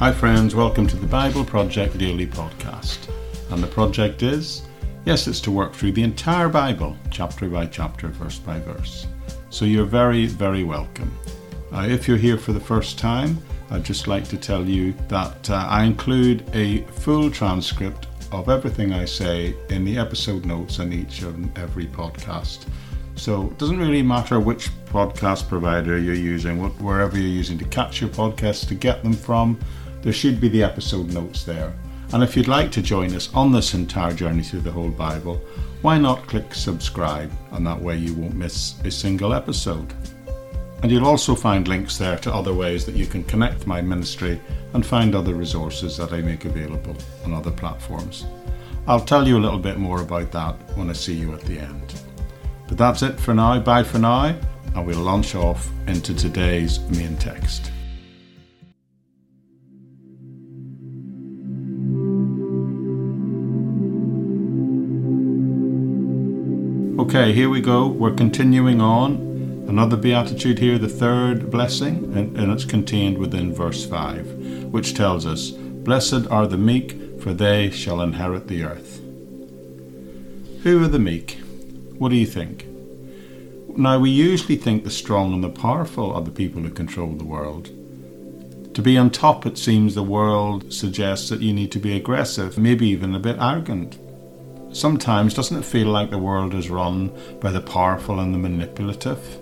Hi, friends, welcome to the Bible Project Daily Podcast. And the project is yes, it's to work through the entire Bible, chapter by chapter, verse by verse. So you're very, very welcome. Uh, if you're here for the first time, I'd just like to tell you that uh, I include a full transcript of everything I say in the episode notes on each and every podcast. So it doesn't really matter which podcast provider you're using, wherever you're using to catch your podcasts to get them from there should be the episode notes there. And if you'd like to join us on this entire journey through the whole Bible, why not click subscribe and that way you won't miss a single episode. And you'll also find links there to other ways that you can connect my ministry and find other resources that I make available on other platforms. I'll tell you a little bit more about that when I see you at the end. But that's it for now. Bye for now, and we'll launch off into today's main text. Okay, here we go. We're continuing on. Another beatitude here, the third blessing, and, and, it's contained within verse 5, which tells us, Blessed are the meek, for they shall inherit the earth. Who are the meek? What do you think? Now, we usually think the strong and the powerful are the people who control the world. To be on top, it seems the world suggests that you need to be aggressive, maybe even a bit arrogant. Sometimes doesn't it feel like the world is run by the powerful and the manipulative?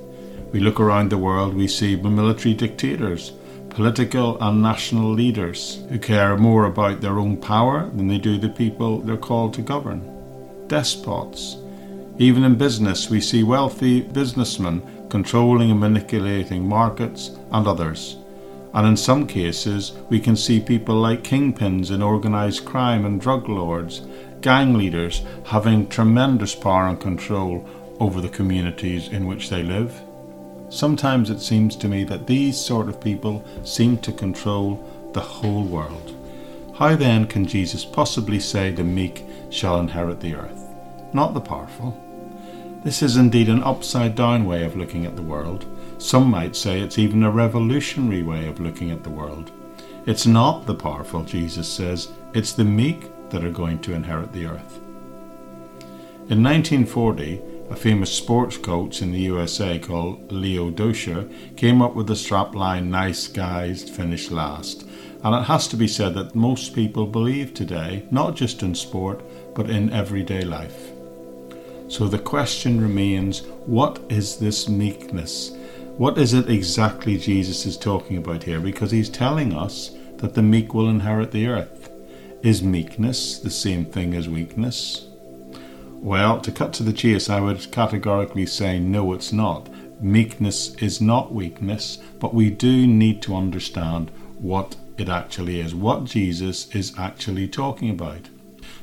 We look around the world, we see military dictators, political and national leaders who care more about their own power than they do the people they're called to govern. Despots. Even in business, we see wealthy businessmen controlling and manipulating markets and others. And in some cases, we can see people like kingpins in organised crime and drug lords gang leaders having tremendous power and control over the communities in which they live. Sometimes it seems to me that these sort of people seem to control the whole world. How then can Jesus possibly say the meek shall inherit the earth, not the powerful? This is indeed an upside down way of looking at the world. Some might say it's even a revolutionary way of looking at the world. It's not the powerful, Jesus says, it's the meek that are going to inherit the earth. In 1940, a famous sports coach in the USA called Leo Durocher came up with the strapline Nice guys finish last. And it has to be said that most people believe today, not just in sport, but in everyday life. So the question remains what is this meekness? What is it exactly Jesus is talking about here? Because he's telling us that the meek will inherit the earth. Is meekness the same thing as weakness? Well, to cut to the chase, I would categorically say no, it's not. Meekness is not weakness, but we do need to understand what it actually is, what Jesus is actually talking about.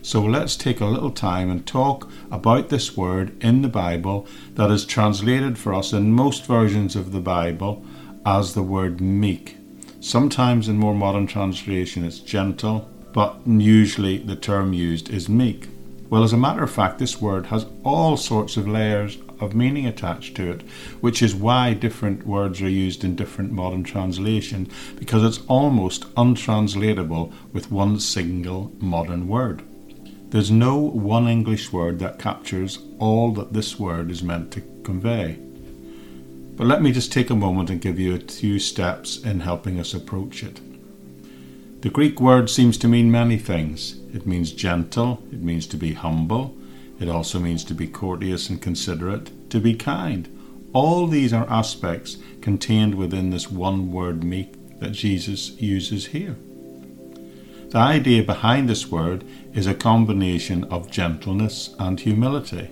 So let's take a little time and talk about this word in the Bible that is translated for us in most versions of the Bible as the word meek. Sometimes in more modern translation it's gentle, but usually the term used is meek. Well, as a matter of fact, this word has all sorts of layers of meaning attached to it, which is why different words are used in different modern translations, because it's almost untranslatable with one single modern word. There's no one English word that captures all that this word is meant to convey. But let me just take a moment and give you a few steps in helping us approach it. The Greek word seems to mean many things. It means gentle, it means to be humble, it also means to be courteous and considerate, to be kind. All these are aspects contained within this one word meek that Jesus uses here. The idea behind this word is a combination of gentleness and humility.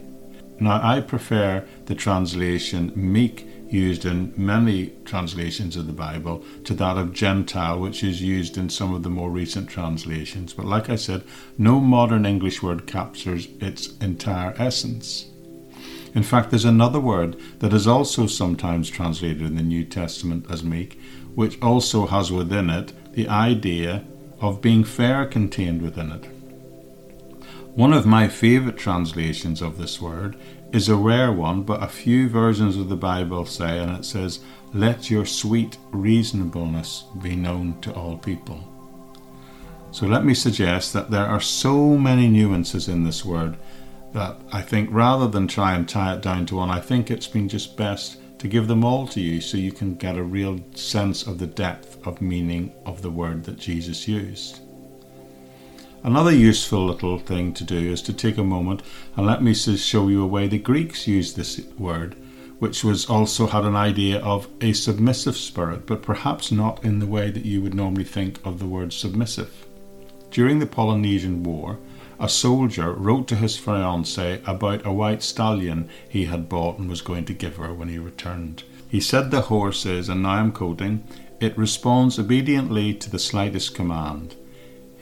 Now, I prefer the translation meek used in many translations of the Bible to that of gentle, which is used in some of the more recent translations. But like I said, no modern English word captures its entire essence. In fact, there's another word that is also sometimes translated in the New Testament as meek, which also has within it the idea of being fair contained within it. One of my favourite translations of this word is a rare one, but a few versions of the Bible say, and it says, Let your sweet reasonableness be known to all people. So let me suggest that there are so many nuances in this word that I think rather than try and tie it down to one, I think it's been just best to give them all to you so you can get a real sense of the depth of meaning of the word that Jesus used. Another useful little thing to do is to take a moment and let me show you a way the Greeks used this word, which was also had an idea of a submissive spirit, but perhaps not in the way that you would normally think of the word submissive. During the Peloponnesian War, a soldier wrote to his fiancée about a white stallion he had bought and was going to give her when he returned. He said the horse is, and now I'm quoting, it responds obediently to the slightest command.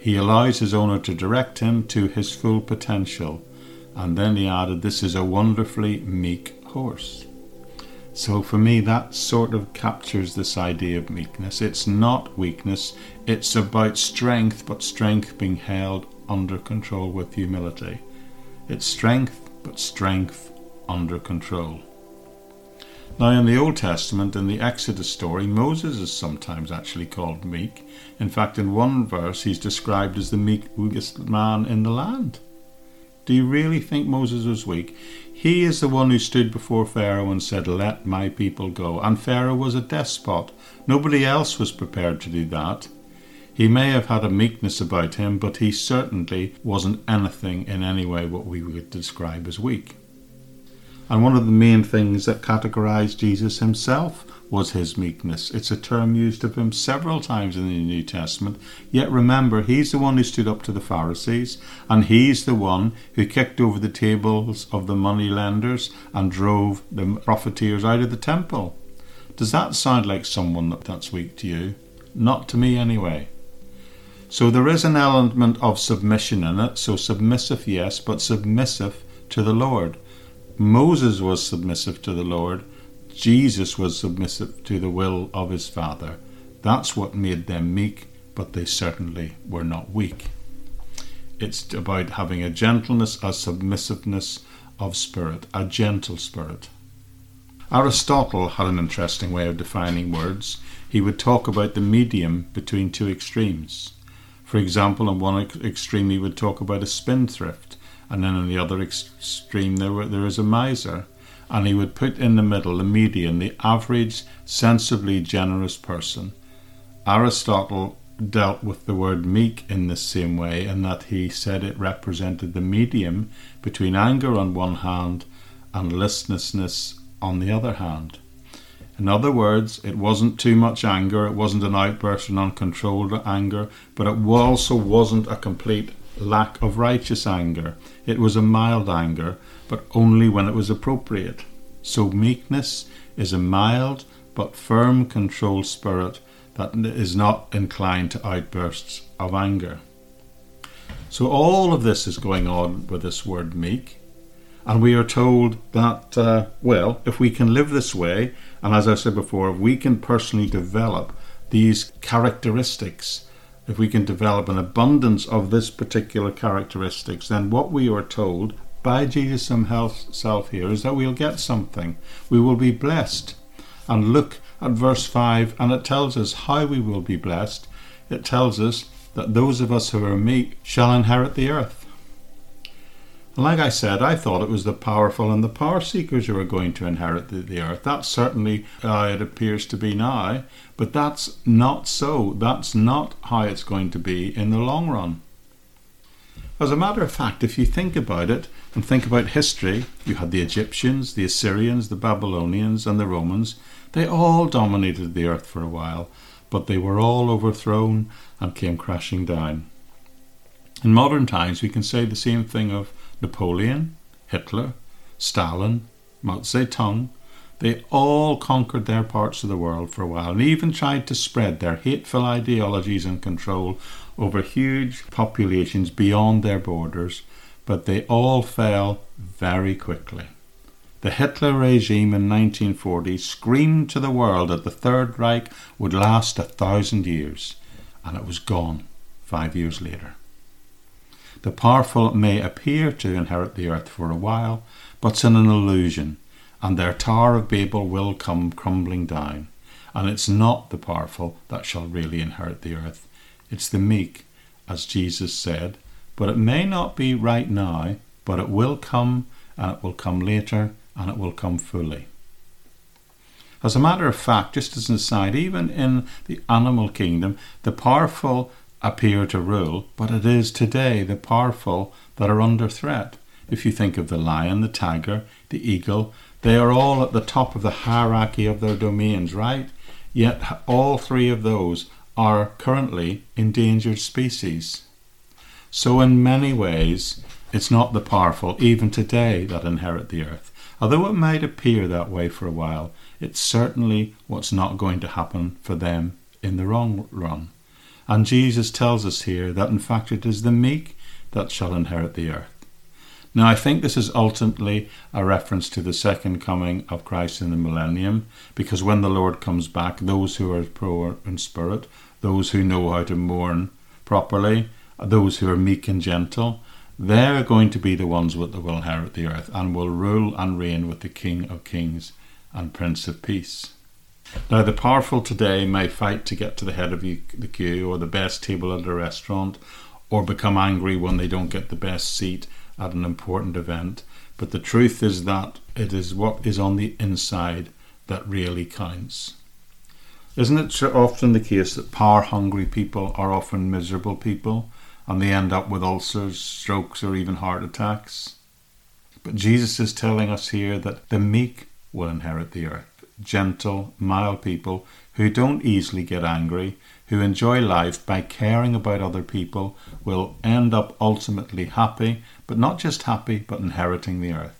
He allows his owner to direct him to his full potential. And then he added, This is a wonderfully meek horse. So for me, that sort of captures this idea of meekness. It's not weakness, it's about strength, but strength being held under control with humility. It's strength, but strength under control. Now, in the Old Testament, in the Exodus story, Moses is sometimes actually called meek. In fact, in one verse, he's described as the meekest man in the land. Do you really think Moses was weak? He is the one who stood before Pharaoh and said, Let my people go. And Pharaoh was a despot. Nobody else was prepared to do that. He may have had a meekness about him, but he certainly wasn't anything in any way what we would describe as weak. And one of the main things that categorized Jesus himself was his meekness. It's a term used of him several times in the New Testament. Yet remember, he's the one who stood up to the Pharisees, and he's the one who kicked over the tables of the money lenders and drove the profiteers out of the temple. Does that sound like someone that's weak to you? Not to me, anyway. So there is an element of submission in it. So submissive, yes, but submissive to the Lord. Moses was submissive to the Lord, Jesus was submissive to the will of his Father. That's what made them meek, but they certainly were not weak. It's about having a gentleness, a submissiveness of spirit, a gentle spirit. Aristotle had an interesting way of defining words. He would talk about the medium between two extremes. For example, on one extreme, he would talk about a spendthrift, and then on the other extreme there, were, there is a miser. And he would put in the middle, the median, the average, sensibly generous person. Aristotle dealt with the word meek in the same way, in that he said it represented the medium between anger on one hand and listlessness on the other hand. In other words, it wasn't too much anger, it wasn't an outburst of uncontrolled anger, but it also wasn't a complete lack of righteous anger. It was a mild anger, but only when it was appropriate. So meekness is a mild but firm controlled spirit that is not inclined to outbursts of anger. So all of this is going on with this word meek. And we are told that, uh, well, if we can live this way, and as I said before, if we can personally develop these characteristics, if we can develop an abundance of this particular characteristics, then what we are told by Jesus himself here is that we'll get something. We will be blessed. And look at verse 5, and it tells us how we will be blessed. It tells us that those of us who are meek shall inherit the earth. Like I said, I thought it was the powerful and the power seekers who are going to inherit the, the earth. That's certainly how it appears to be now, but that's not so. That's not how it's going to be in the long run. As a matter of fact, if you think about it and think about history, you had the Egyptians, the Assyrians, the Babylonians, and the Romans. They all dominated the earth for a while, but they were all overthrown and came crashing down. In modern times, we can say the same thing of Napoleon, Hitler, Stalin, Mao Zedong, they all conquered their parts of the world for a while and even tried to spread their hateful ideologies and control over huge populations beyond their borders, but they all fell very quickly. The Hitler regime in 1940 screamed to the world that the Third Reich would last a thousand years, and it was gone five years later. The powerful may appear to inherit the earth for a while, but it's an illusion, and their Tower of Babel will come crumbling down. And it's not the powerful that shall really inherit the earth, it's the meek as Jesus said, but it may not be right now, but it will come, and it will come later, and it will come fully. As a matter of fact, just as an aside, even in the animal kingdom, the powerful appear to rule, but it is today the powerful that are under threat. If you think of the lion, the tiger, the eagle, they are all at the top of the hierarchy of their domains, right? Yet all three of those are currently endangered species. So, in many ways, it's not the powerful, even today, that inherit the earth. Although it might appear that way for a while, it's certainly what's not going to happen for them in the long run. And Jesus tells us here that in fact it is the meek that shall inherit the earth. Now, I think this is ultimately a reference to the second coming of Christ in the millennium, because when the Lord comes back, those who are poor in spirit, those who know how to mourn properly, those who are meek and gentle, they're going to be the ones that will inherit the earth and will rule and reign with the King of Kings and Prince of Peace. Now, the powerful today may fight to get to the head of the queue or the best table at a restaurant, or become angry when they don't get the best seat at an important event. But the truth is that it is what is on the inside that really counts. Isn't it so often the case that power hungry people are often miserable people and they end up with ulcers, strokes, or even heart attacks? But Jesus is telling us here that the meek will inherit the earth. Gentle, mild people who don't easily get angry, who enjoy life by caring about other people, will end up ultimately happy, but not just happy, but inheriting the earth.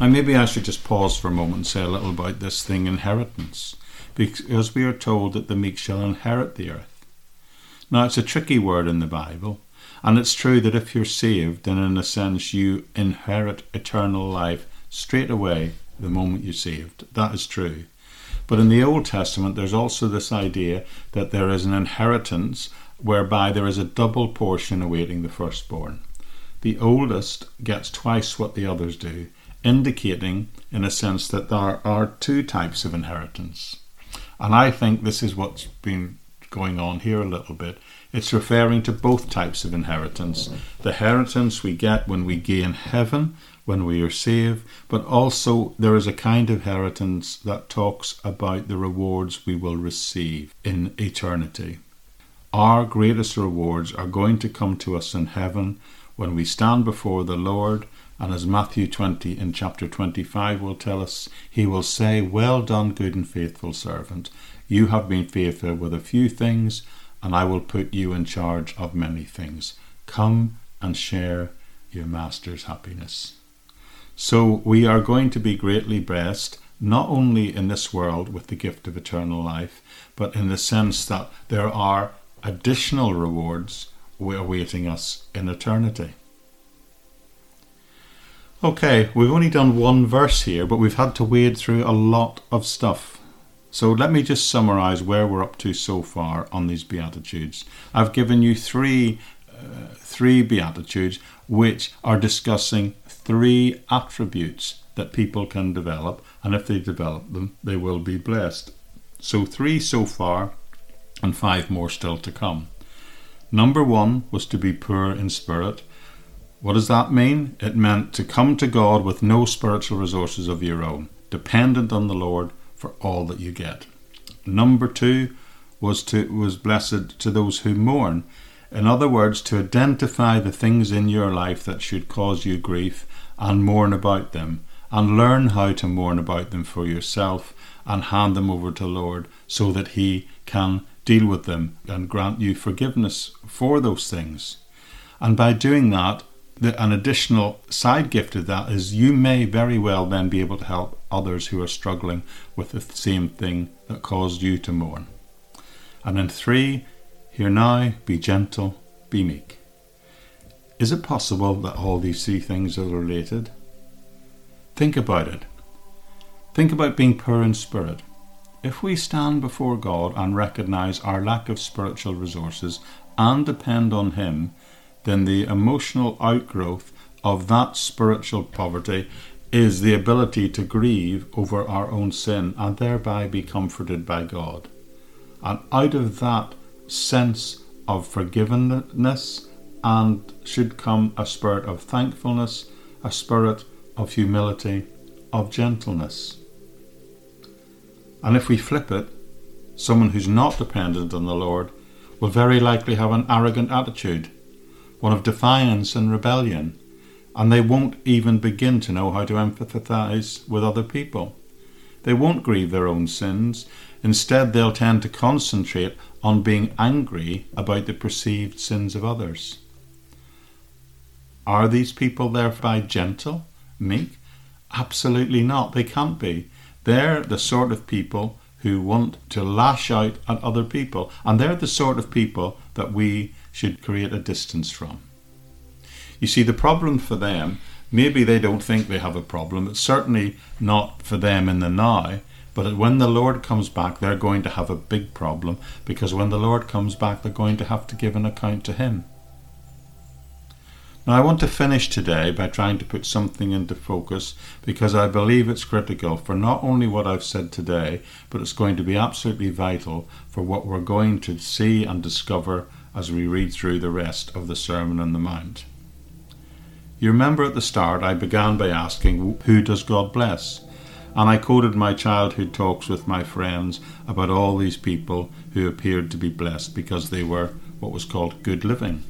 Now, maybe I should just pause for a moment and say a little about this thing inheritance, because we are told that the meek shall inherit the earth. Now, it's a tricky word in the Bible, and it's true that if you're saved, then in a sense you inherit eternal life straight away the moment you're saved. That is true. But in the Old Testament, there's also this idea that there is an inheritance whereby there is a double portion awaiting the firstborn. The oldest gets twice what the others do, indicating, in a sense, that there are two types of inheritance. And I think this is what's been going on here a little bit. It's referring to both types of inheritance the inheritance we get when we gain heaven, when we are saved, but also there is a kind of inheritance that talks about the rewards we will receive in eternity. Our greatest rewards are going to come to us in heaven when we stand before the Lord, and as Matthew 20 in chapter 25 will tell us, he will say, Well done, good and faithful servant. You have been faithful with a few things, and I will put you in charge of many things. Come and share your master's happiness. So we are going to be greatly blessed, not only in this world with the gift of eternal life, but in the sense that there are additional rewards awaiting us in eternity. Okay, we've only done one verse here, but we've had to wade through a lot of stuff. So let me just summarize where we're up to so far on these Beatitudes. I've given you three, uh, three Beatitudes which are discussing three attributes that people can develop, and if they develop them, they will be blessed. So, three so far, and five more still to come. Number one was to be poor in spirit. What does that mean? It meant to come to God with no spiritual resources of your own, dependent on the Lord for all that you get. Number two was to was blessed to those who mourn. In other words, to identify the things in your life that should cause you grief and mourn about them, and learn how to mourn about them for yourself and hand them over to Lord so that He can deal with them and grant you forgiveness for those things. And by doing that, the, an additional side gift of that is you may very well then be able to help others who are struggling with the same thing that caused you to mourn. And then three, here now, be gentle, be meek. Is it possible that all these three things are related? Think about it. Think about being poor in spirit. If we stand before God and recognize our lack of spiritual resources and depend on Him, then the emotional outgrowth of that spiritual poverty is the ability to grieve over our own sin and thereby be comforted by God. And out of that sense of forgiveness and should come a spirit of thankfulness, a spirit of humility, of gentleness. And if we flip it, someone who's not dependent on the Lord will very likely have an arrogant attitude, one of defiance and rebellion, and they won't even begin to know how to empathize with other people. They won't grieve their own sins. Instead, they'll tend to concentrate on being angry about the perceived sins of others. Are these people thereby gentle, meek? Absolutely not. They can't be. They're the sort of people who want to lash out at other people, and they're the sort of people that we should create a distance from. You see, the problem for them, maybe they don't think they have a problem. It's certainly not for them in the now. But when the Lord comes back, they're going to have a big problem because when the Lord comes back, they're going to have to give an account to Him. Now, I want to finish today by trying to put something into focus because I believe it's critical for not only what I've said today, but it's going to be absolutely vital for what we're going to see and discover as we read through the rest of the Sermon on the Mount. You remember at the start, I began by asking, Who does God bless? And I quoted my childhood talks with my friends about all these people who appeared to be blessed because they were what was called good living.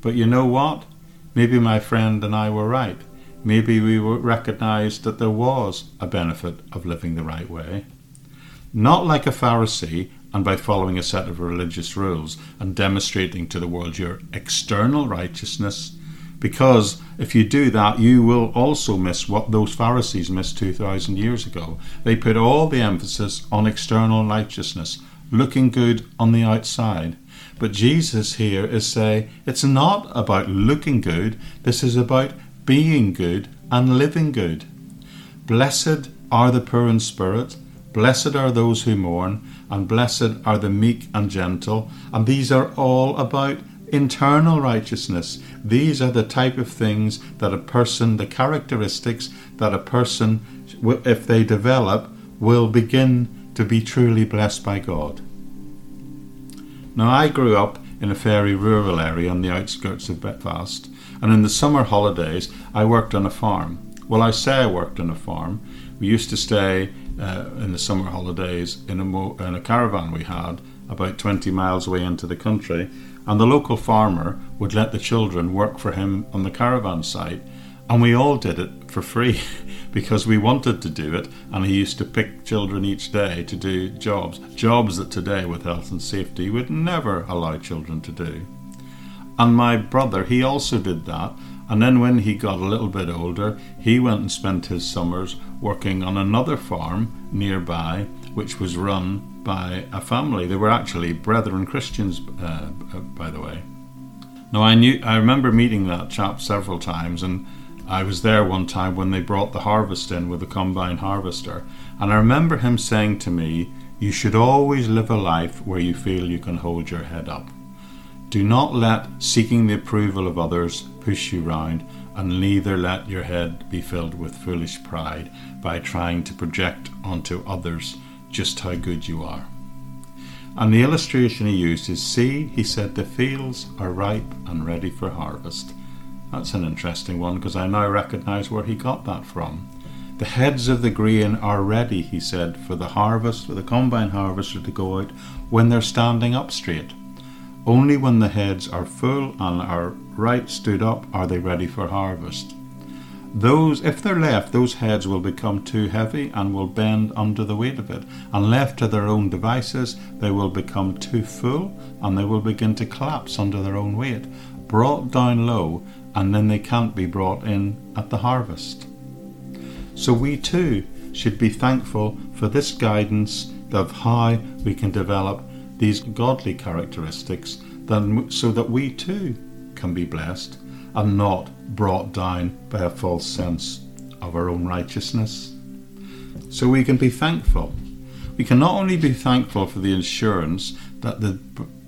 But you know what? Maybe my friend and I were right. Maybe we recognized that there was a benefit of living the right way. Not like a Pharisee and by following a set of religious rules and demonstrating to the world your external righteousness, because if you do that, you will also miss what those Pharisees missed 2,000 years ago. They put all the emphasis on external righteousness, looking good on the outside. But Jesus here is saying it's not about looking good, this is about being good and living good. Blessed are the poor in spirit, blessed are those who mourn, and blessed are the meek and gentle, and these are all about internal righteousness. These are the type of things that a person, the characteristics that a person, if they develop, will begin to be truly blessed by God. Now, I grew up in a fairly rural area on the outskirts of Belfast, and in the summer holidays I worked on a farm. Well, I say I worked on a farm. We used to stay uh, in the summer holidays in a, mo- in a caravan we had about 20 miles away into the country, and the local farmer would let the children work for him on the caravan site, and we all did it for free. because we wanted to do it, and he used to pick children each day to do jobs, jobs that today, with health and safety, would never allow children to do. And my brother, he also did that, and then when he got a little bit older, he went and spent his summers working on another farm nearby, which was run by a family. They were actually brethren Christians, uh, by the way. Now I knew, I remember meeting that chap several times, and I was there one time when they brought the harvest in with the combine harvester, and I remember him saying to me, You should always live a life where you feel you can hold your head up. Do not let seeking the approval of others push you round, and neither let your head be filled with foolish pride by trying to project onto others just how good you are. And the illustration he used is See, he said, the fields are ripe and ready for harvest. That's an interesting one because I now recognize where he got that from. The heads of the grain are ready, he said, for the harvest, for the combine harvester to go out when they're standing up straight. Only when the heads are full and are right stood up are they ready for harvest. Those, if they're left, those heads will become too heavy and will bend under the weight of it. And left to their own devices, they will become too full and they will begin to collapse under their own weight. Brought down low, and then they can't be brought in at the harvest. So we too should be thankful for this guidance of how we can develop these godly characteristics so that we too can be blessed and not brought down by a false sense of our own righteousness. So we can be thankful. We can not only be thankful for the assurance that the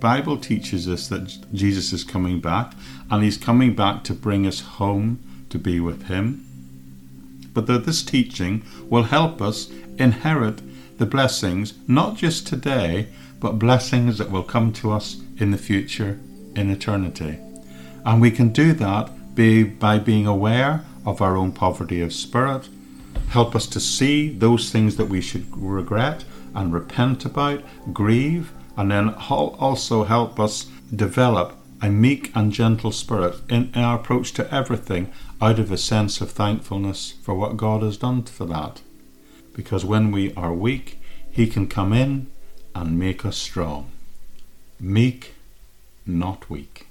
Bible teaches us that Jesus is coming back and he's coming back to bring us home to be with him. But that this teaching will help us inherit the blessings not just today, but blessings that will come to us in the future, in eternity. And we can do that by, by being aware of our own poverty of spirit, help us to see those things that we should regret and repent about, grieve, and then also help us develop a meek and gentle spirit in our approach to everything out of a sense of thankfulness for what God has done for that. Because when we are weak, He can come in and make us strong. Meek, not weak.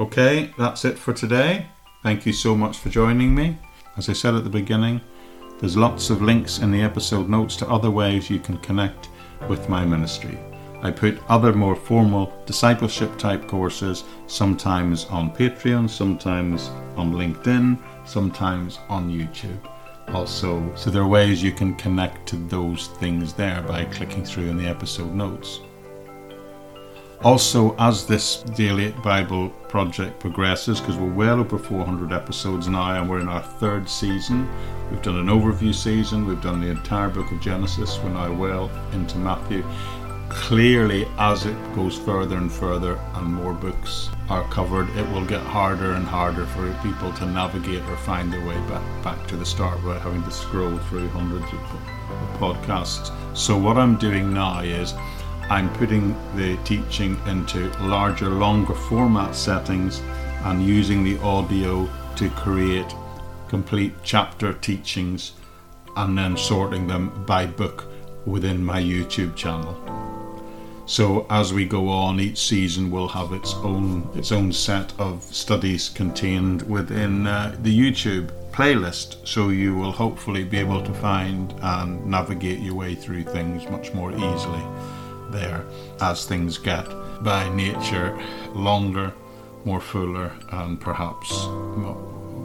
Okay, that's it for today. Thank you so much for joining me. As I said at the beginning, there's lots of links in the episode notes to other ways you can connect with my ministry. I put other more formal discipleship type courses sometimes on Patreon, sometimes on LinkedIn, sometimes on YouTube. Also, so there are ways you can connect to those things there by clicking through in the episode notes. Also, as this daily Bible project progresses, because we're well over 400 episodes now and we're in our third season, we've done an overview season, we've done the entire book of Genesis, we're now well into Matthew. Clearly, as it goes further and further and more books are covered, it will get harder and harder for people to navigate or find their way back, back to the start without having to scroll through hundreds of podcasts. So, what I'm doing now is I'm putting the teaching into larger, longer format settings and using the audio to create complete chapter teachings and then sorting them by book within my YouTube channel. So as we go on, each season will have its own its own set of studies contained within uh, the YouTube playlist. So you will hopefully be able to find and navigate your way through things much more easily there as things get by nature longer, more fuller, and perhaps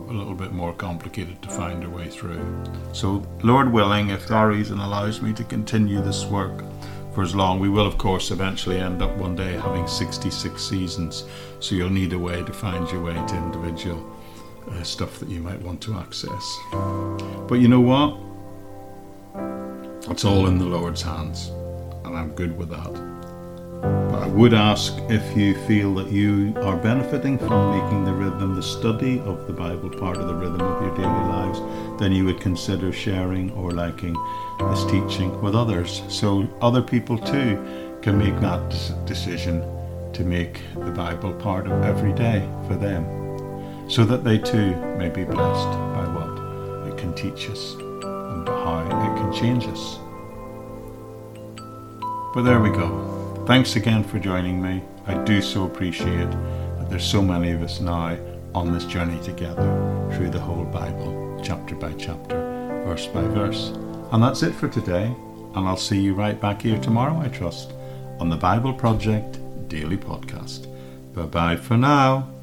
a little bit more complicated to find a way through. So, Lord willing, if our reason allows me to continue this work for as long, we will, of course, eventually end up one day having 66 seasons. So, you'll need a way to find your way to individual uh, stuff that you might want to access. But you know what? It's all in the Lord's hands and I'm good with that. But I would ask if you feel that you are benefiting from making the rhythm the study of the Bible part of the rhythm of your daily lives, then you would consider sharing or liking this teaching with others. So other people too can make that decision to make the Bible part of every day for them, so that they too may be blessed by what it can teach us and how it can change us. But there we go. Thanks again for joining me. I do so appreciate that there's so many of us now on this journey together through the whole Bible, chapter by chapter, verse by verse. And that's it for today, and I'll see you right back here tomorrow, I trust, on the Bible Project Daily Podcast. Bye bye for now.